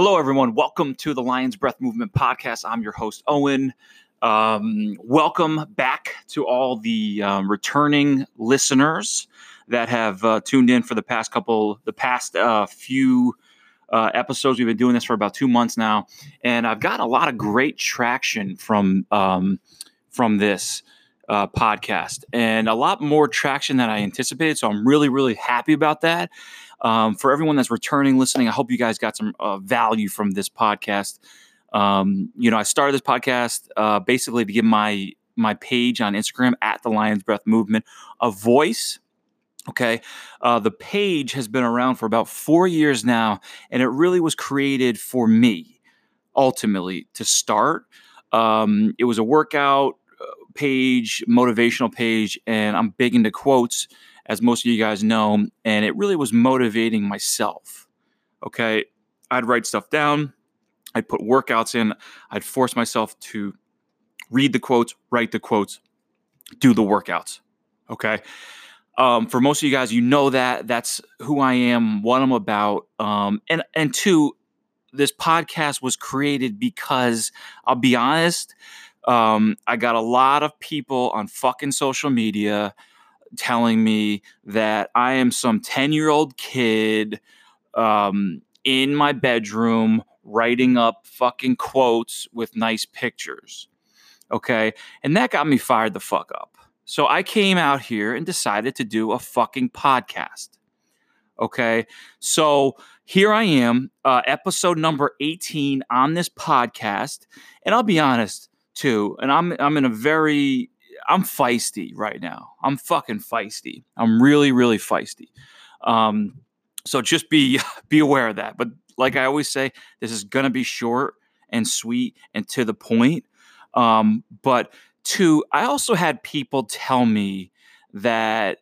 Hello, everyone. Welcome to the Lion's Breath Movement podcast. I'm your host, Owen. Um, welcome back to all the um, returning listeners that have uh, tuned in for the past couple, the past uh, few uh, episodes. We've been doing this for about two months now, and I've gotten a lot of great traction from um, from this uh, podcast, and a lot more traction than I anticipated. So I'm really, really happy about that. Um, for everyone that's returning listening, I hope you guys got some uh, value from this podcast. Um, you know, I started this podcast uh, basically to give my my page on Instagram at the Lions Breath Movement a voice. Okay, uh, the page has been around for about four years now, and it really was created for me, ultimately to start. Um, it was a workout page, motivational page, and I'm big into quotes as most of you guys know, and it really was motivating myself. Okay. I'd write stuff down, I'd put workouts in, I'd force myself to read the quotes, write the quotes, do the workouts. Okay. Um, for most of you guys, you know that that's who I am, what I'm about. Um, and, and two, this podcast was created because I'll be honest, um, I got a lot of people on fucking social media telling me that I am some 10 year old kid um, in my bedroom writing up fucking quotes with nice pictures. Okay. And that got me fired the fuck up. So I came out here and decided to do a fucking podcast. Okay. So here I am, uh, episode number 18 on this podcast. And I'll be honest too, and I'm I'm in a very I'm feisty right now. I'm fucking feisty. I'm really, really feisty. Um, so just be be aware of that. But like I always say, this is gonna be short and sweet and to the point. Um, but two, I also had people tell me that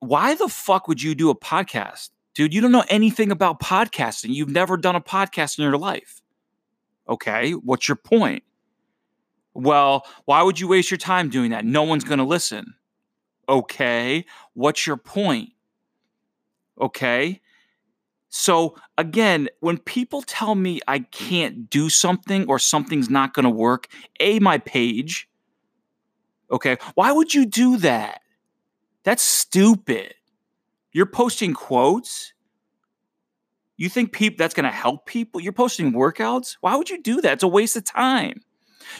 why the fuck would you do a podcast? Dude, you don't know anything about podcasting. You've never done a podcast in your life. Okay, what's your point? Well, why would you waste your time doing that? No one's going to listen. Okay. What's your point? Okay. So, again, when people tell me I can't do something or something's not going to work, A, my page. Okay. Why would you do that? That's stupid. You're posting quotes. You think people that's going to help people? You're posting workouts? Why would you do that? It's a waste of time.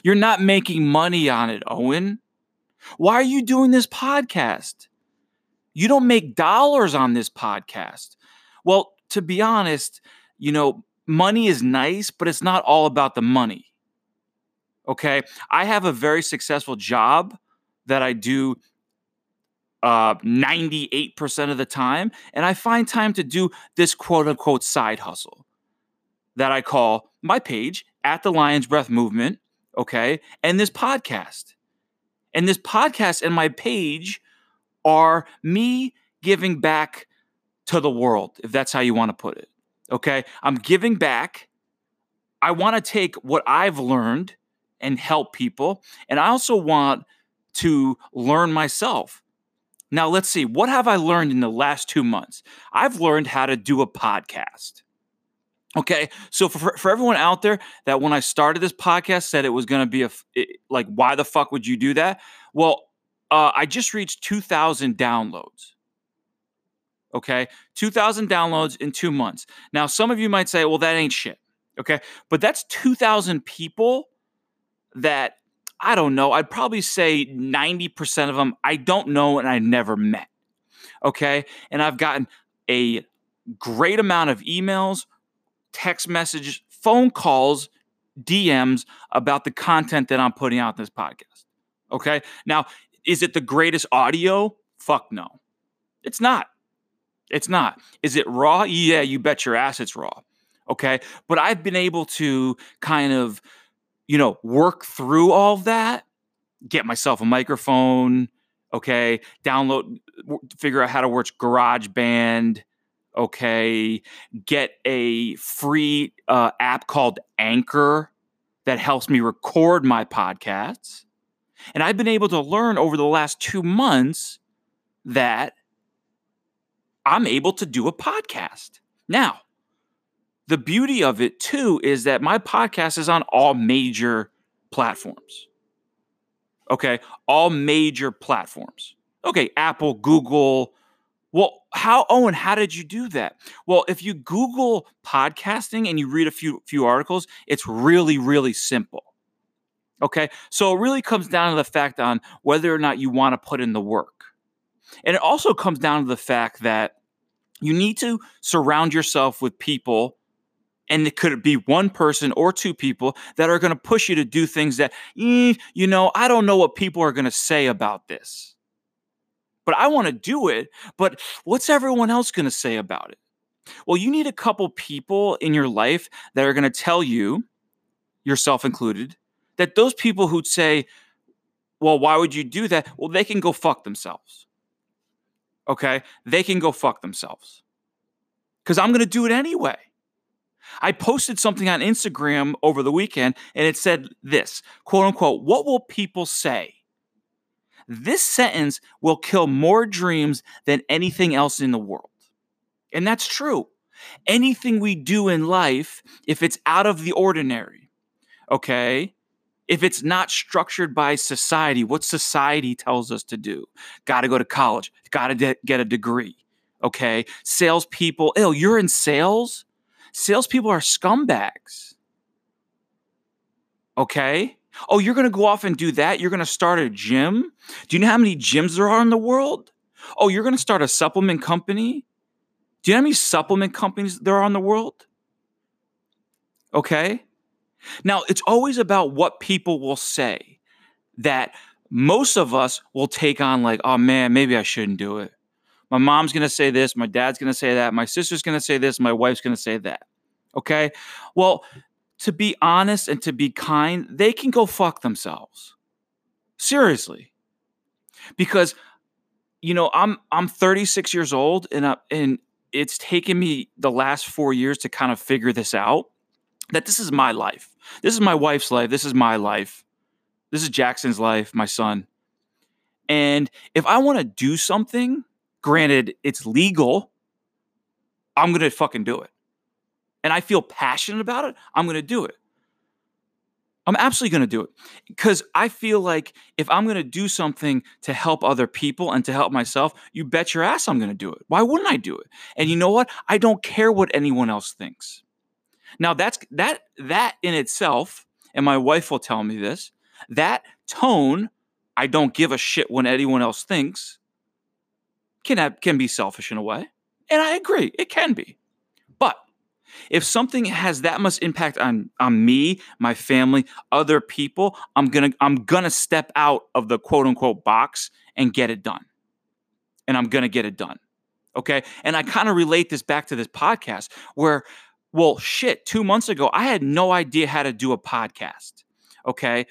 You're not making money on it, Owen. Why are you doing this podcast? You don't make dollars on this podcast. Well, to be honest, you know, money is nice, but it's not all about the money. Okay. I have a very successful job that I do uh, 98% of the time. And I find time to do this quote unquote side hustle that I call my page at the Lion's Breath Movement okay? And this podcast. And this podcast and my page are me giving back to the world, if that's how you want to put it. Okay? I'm giving back. I want to take what I've learned and help people. And I also want to learn myself. Now, let's see. What have I learned in the last two months? I've learned how to do a podcast. Okay, so for, for everyone out there that when I started this podcast said it was going to be a it, like, why the fuck would you do that? Well, uh, I just reached 2,000 downloads. Okay, 2,000 downloads in two months. Now, some of you might say, well, that ain't shit. Okay, but that's 2,000 people that I don't know. I'd probably say 90% of them I don't know and I never met. Okay, and I've gotten a great amount of emails text messages, phone calls, DMs about the content that I'm putting out in this podcast. Okay. Now, is it the greatest audio? Fuck no. It's not. It's not. Is it raw? Yeah, you bet your ass it's raw. Okay. But I've been able to kind of, you know, work through all that, get myself a microphone, okay, download, figure out how to work GarageBand, okay get a free uh, app called anchor that helps me record my podcasts and i've been able to learn over the last two months that i'm able to do a podcast now the beauty of it too is that my podcast is on all major platforms. Okay, all major platforms. Okay, Apple, Google. Well, how Owen, how did you do that? Well, if you Google podcasting and you read a few few articles, it's really really simple. Okay? So it really comes down to the fact on whether or not you want to put in the work. And it also comes down to the fact that you need to surround yourself with people and it could be one person or two people that are going to push you to do things that eh, you know i don't know what people are going to say about this but i want to do it but what's everyone else going to say about it? Well you need a couple people in your life that are going to tell you yourself included that those people who'd say well why would you do that? Well they can go fuck themselves okay? They can go fuck themselves because i'm going to do it anyway. I posted something on Instagram over the weekend and it said this quote unquote, what will people say? This sentence will kill more dreams than anything else in the world. And that's true. Anything we do in life, if it's out of the ordinary, okay, if it's not structured by society, what society tells us to do, got to go to college, got to de- get a degree, okay? Salespeople, oh, you're in sales? Salespeople are scumbags. Okay? Oh, you're going to go off and do that? You're going to start a gym? Do you know how many gyms there are in the world? Oh, you're going to start a supplement company? Do you know how many supplement companies there are in the world? Okay? Now, it's always about what people will say that most of us will take on, like, oh man, maybe I shouldn't do it. My mom's going to say this. My dad's going to say that. My sister's going to say this. My wife's going to say that. Okay. Well, to be honest and to be kind, they can go fuck themselves. Seriously. Because you know, I'm I'm 36 years old and I, and it's taken me the last 4 years to kind of figure this out that this is my life. This is my wife's life. This is my life. This is Jackson's life, my son. And if I want to do something, Granted, it's legal. I'm going to fucking do it. And I feel passionate about it. I'm going to do it. I'm absolutely going to do it because I feel like if I'm going to do something to help other people and to help myself, you bet your ass I'm going to do it. Why wouldn't I do it? And you know what? I don't care what anyone else thinks. Now that's that that in itself, and my wife will tell me this, that tone, I don't give a shit what anyone else thinks, can have, can be selfish in a way, and I agree, it can be. If something has that much impact on on me, my family, other people, I'm gonna I'm gonna step out of the quote unquote box and get it done, and I'm gonna get it done. Okay, and I kind of relate this back to this podcast where, well, shit, two months ago I had no idea how to do a podcast. Okay,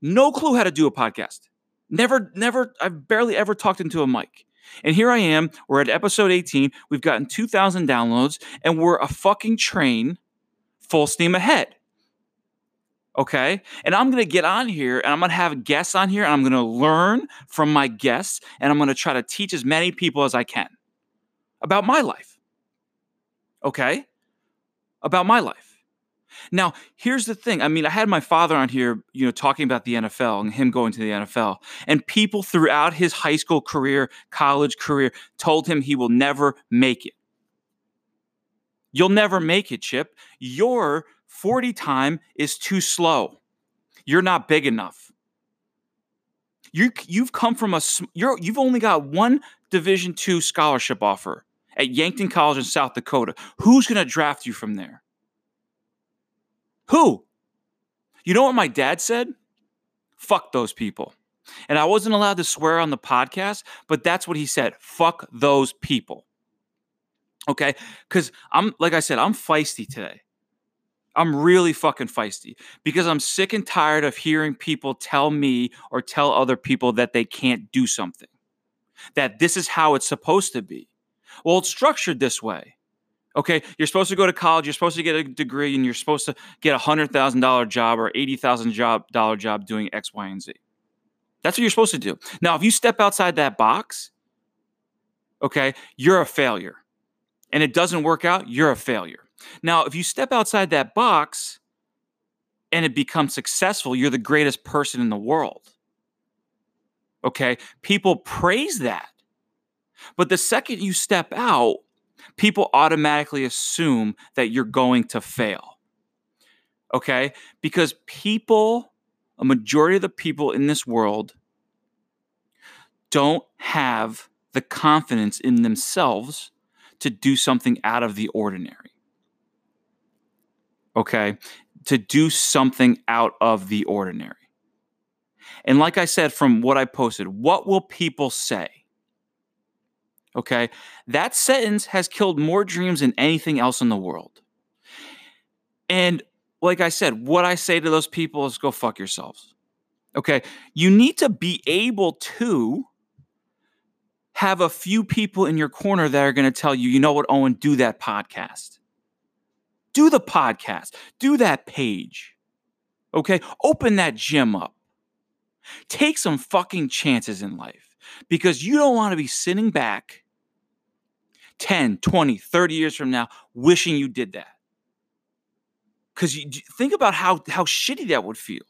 no clue how to do a podcast. Never, never, I've barely ever talked into a mic. And here I am. We're at episode 18. We've gotten 2,000 downloads, and we're a fucking train full steam ahead. Okay. And I'm going to get on here and I'm going to have guests on here and I'm going to learn from my guests and I'm going to try to teach as many people as I can about my life. Okay. About my life. Now, here's the thing. I mean, I had my father on here, you know, talking about the NFL and him going to the NFL. And people throughout his high school career, college career, told him he will never make it. You'll never make it, Chip. Your 40 time is too slow. You're not big enough. You you've come from a you're you've only got one Division 2 scholarship offer at Yankton College in South Dakota. Who's going to draft you from there? Who? You know what my dad said? Fuck those people. And I wasn't allowed to swear on the podcast, but that's what he said. Fuck those people. Okay? Because I'm, like I said, I'm feisty today. I'm really fucking feisty because I'm sick and tired of hearing people tell me or tell other people that they can't do something, that this is how it's supposed to be. Well, it's structured this way. Okay, you're supposed to go to college, you're supposed to get a degree, and you're supposed to get a hundred thousand dollar job or eighty thousand job dollar job doing X, Y, and Z. That's what you're supposed to do. Now, if you step outside that box, okay, you're a failure. And it doesn't work out, you're a failure. Now, if you step outside that box and it becomes successful, you're the greatest person in the world. Okay? People praise that. But the second you step out, people automatically assume that you're going to fail. Okay? Because people, a majority of the people in this world, don't have the confidence in themselves to do something out of the ordinary. Okay? To do something out of the ordinary. And like I said from what I posted, what will people say? Okay? That sentence has killed more dreams than anything else in the world. And like I said, what I say to those people is go fuck yourselves. Okay? You need to be able to have a few people in your corner that are going to tell you, you know what, Owen, do that podcast. Do the podcast. Do that page. Okay? Open that gym up. Take some fucking chances in life because you don't want to be sitting back 10, 20, 30 years from now wishing you did that. Because you think about how, how shitty that would feel.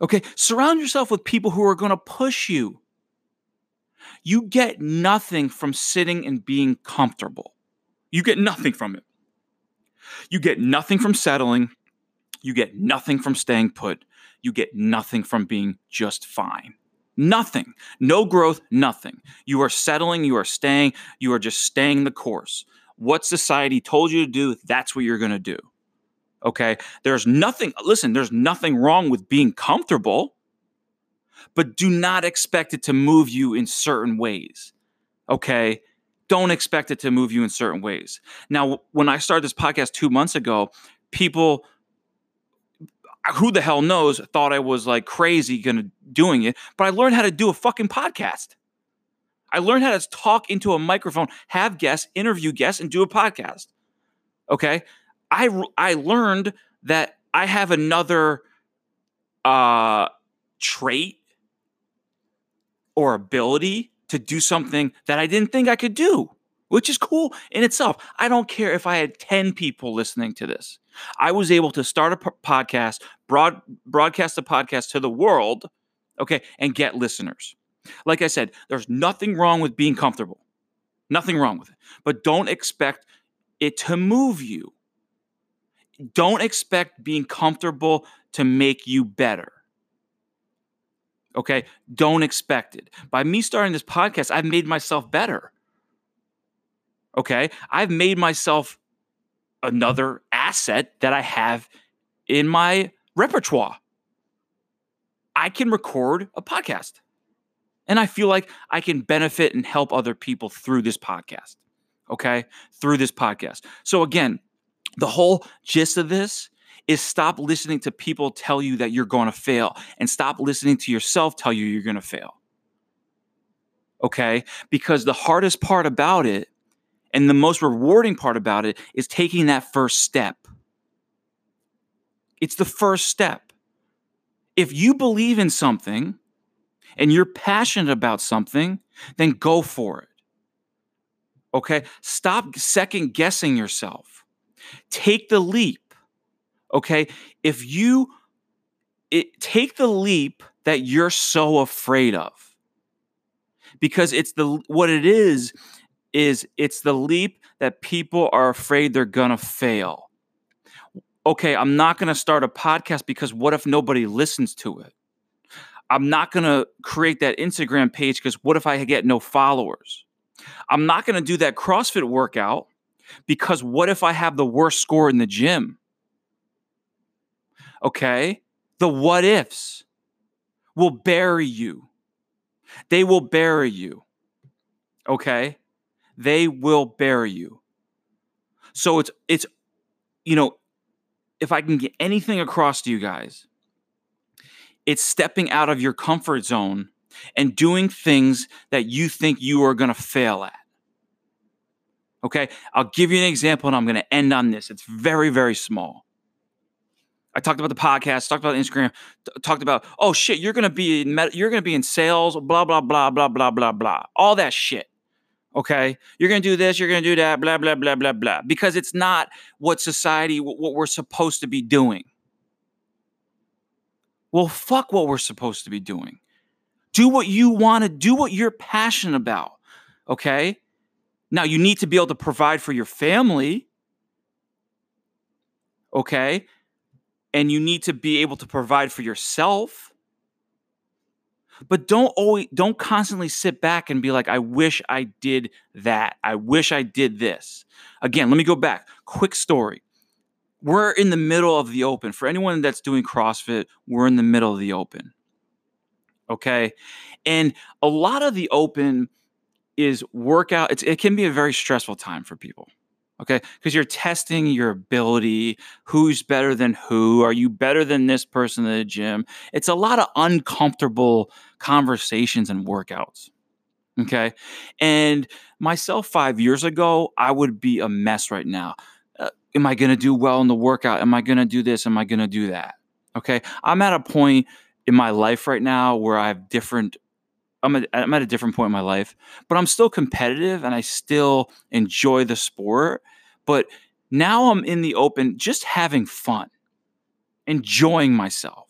Okay, surround yourself with people who are going to push you. You get nothing from sitting and being comfortable. You get nothing from it. You get nothing from settling. You get nothing from staying put. You get nothing from being just fine. Nothing. No growth, nothing. You are settling, you are staying, you are just staying the course. What society told you to do, that's what you're going to do. Okay? There's nothing, listen, there's nothing wrong with being comfortable, but do not expect it to move you in certain ways. Okay? Don't expect it to move you in certain ways. Now, when I started this podcast two months ago, people who the hell knows thought I was like crazy gonna doing it, but I learned how to do a fucking podcast. I learned how to talk into a microphone, have guests, interview guests, and do a podcast. Okay, I I learned that I have another uh, trait or ability to do something that I didn't think I could do which is cool in itself. I don't care if I had 10 people listening to this. I was able to start a p- podcast, broad, broadcast a podcast to the world, okay, and get listeners. Like I said, there's nothing wrong with being comfortable. Nothing wrong with it. But don't expect it to move you. Don't expect being comfortable to make you better. Okay? Don't expect it. By me starting this podcast, I've made myself better. Okay. I've made myself another asset that I have in my repertoire. I can record a podcast. And I feel like I can benefit and help other people through this podcast. Okay. Through this podcast. So, again, the whole gist of this is stop listening to people tell you that you're going to fail and stop listening to yourself tell you you're going to fail. Okay. Because the hardest part about it and the most rewarding part about it is taking that first step. It's the first step. If you believe in something and you're passionate about something, then go for it. Okay? Stop second guessing yourself. Take the leap. Okay? If you it, take the leap that you're so afraid of. Because it's the what it is is it's the leap that people are afraid they're going to fail. Okay, I'm not going to start a podcast because what if nobody listens to it? I'm not going to create that Instagram page because what if I get no followers? I'm not going to do that CrossFit workout because what if I have the worst score in the gym? Okay, the what ifs will bury you. They will bury you. Okay they will bury you. So it's it's you know, if I can get anything across to you guys, it's stepping out of your comfort zone and doing things that you think you are going to fail at. Okay, I'll give you an example and I'm going to end on this. It's very, very small. I talked about the podcast, talked about Instagram, t- talked about, oh shit, you're going to be in med- you're going to be in sales, blah blah blah blah blah blah blah, all that shit. Okay. You're going to do this, you're going to do that, blah, blah, blah, blah, blah, because it's not what society, what we're supposed to be doing. Well, fuck what we're supposed to be doing. Do what you want to do, what you're passionate about. Okay. Now, you need to be able to provide for your family. Okay. And you need to be able to provide for yourself but don't always don't constantly sit back and be like i wish i did that. I wish i did this. Again let me go back. Quick story. We're in the middle of the open. For anyone that's doing crossfit we're in the middle of the open okay? And a lot of the open is workout it's, it can be a very stressful time for people okay? Because you're testing your ability. Who's better than who? Are you better than this person in the gym? It's a lot of uncomfortable conversations and workouts okay? And myself five years ago i would be a mess right now. Uh, am i going to do well in the workout? Am i going to do this? Am i going to do that okay? I'm at a point in my life right now where i have different I'm at, I'm at a different point in my life, but I'm still competitive and I still enjoy the sport. But now I'm in the open, just having fun, enjoying myself.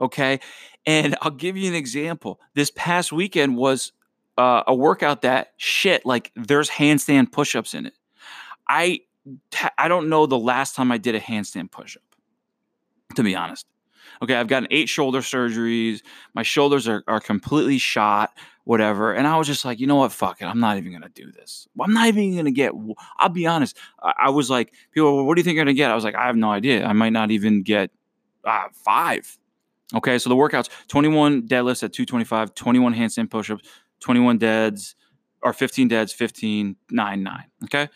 Okay. And I'll give you an example. This past weekend was uh, a workout that shit, like there's handstand push ups in it. I, I don't know the last time I did a handstand push up, to be honest. Okay, I've gotten eight shoulder surgeries. My shoulders are, are completely shot, whatever. And I was just like, you know what? Fuck it. I'm not even going to do this. I'm not even going to get, I'll be honest. I, I was like, people, well, what do you think you're going to get? I was like, I have no idea. I might not even get uh, five. Okay, so the workouts 21 deadlifts at 225, 21 handstand push ups, 21 deads, or 15 deads, 15, 9, 9. Okay,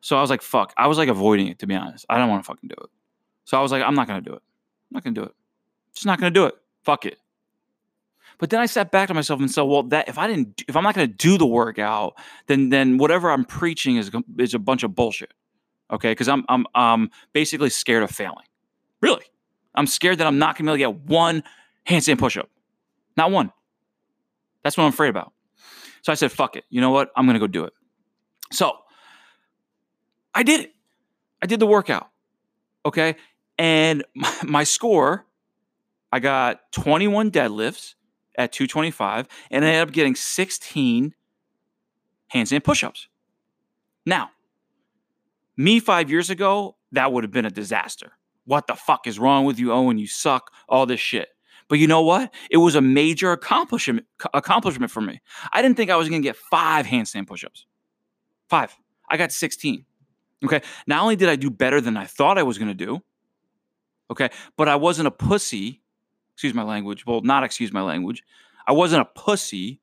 so I was like, fuck. I was like avoiding it, to be honest. I don't want to fucking do it. So I was like, I'm not going to do it. I'm not going to do it. Just not going to do it. Fuck it. But then I sat back to myself and said, "Well, that if I didn't, if I'm not going to do the workout, then then whatever I'm preaching is is a bunch of bullshit." Okay, because I'm I'm um basically scared of failing. Really, I'm scared that I'm not going to be able to get one handstand push-up, not one. That's what I'm afraid about. So I said, "Fuck it. You know what? I'm going to go do it." So I did it. I did the workout. Okay, and my, my score I got 21 deadlifts at 225 and I ended up getting 16 handstand push-ups. Now, me 5 years ago, that would have been a disaster. What the fuck is wrong with you, Owen? You suck. All this shit. But you know what? It was a major accomplishment accomplishment for me. I didn't think I was going to get 5 handstand push-ups. 5. I got 16. Okay? Not only did I do better than I thought I was going to do, okay, but I wasn't a pussy excuse my language, well, not excuse my language. I wasn't a pussy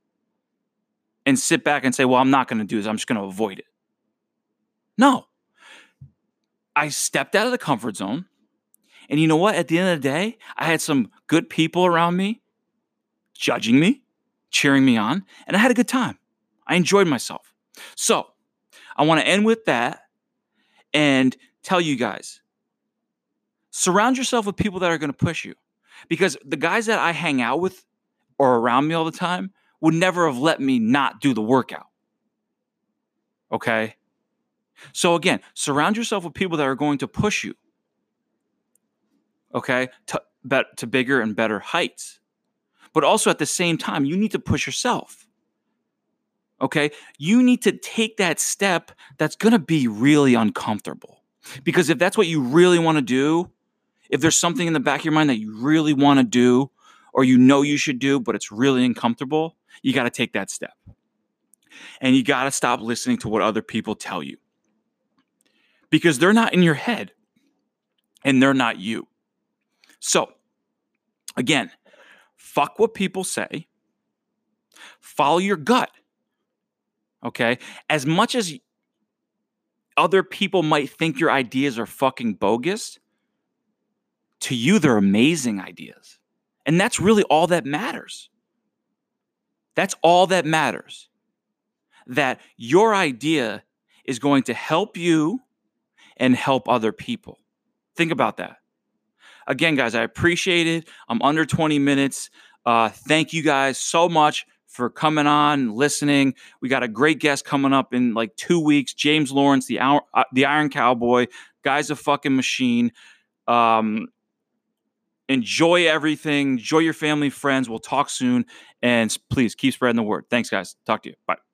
and sit back and say, well, I'm not going to do this. I'm just going to avoid it. No. I stepped out of the comfort zone. And you know what? At the end of the day, I had some good people around me judging me, cheering me on, and I had a good time. I enjoyed myself. So I want to end with that and tell you guys surround yourself with people that are going to push you because the guys that I hang out with or around me all the time would never have let me not do the workout. Okay? So again, surround yourself with people that are going to push you. Okay? To, to bigger and better heights. But also at the same time, you need to push yourself. Okay? You need to take that step that's going to be really uncomfortable. Because if that's what you really want to do, if there's something in the back of your mind that you really want to do or you know you should do, but it's really uncomfortable, you got to take that step. And you got to stop listening to what other people tell you because they're not in your head and they're not you. So, again, fuck what people say, follow your gut. Okay. As much as other people might think your ideas are fucking bogus, to you, they're amazing ideas. And that's really all that matters. That's all that matters. That your idea is going to help you and help other people. Think about that. Again, guys, I appreciate it. I'm under 20 minutes. Uh, thank you guys so much for coming on, listening. We got a great guest coming up in like two weeks. James Lawrence, the uh, the Iron Cowboy, guy's a fucking machine. Um, enjoy everything. Enjoy your family, friends. We'll talk soon, and please keep spreading the word. Thanks, guys. Talk to you. Bye.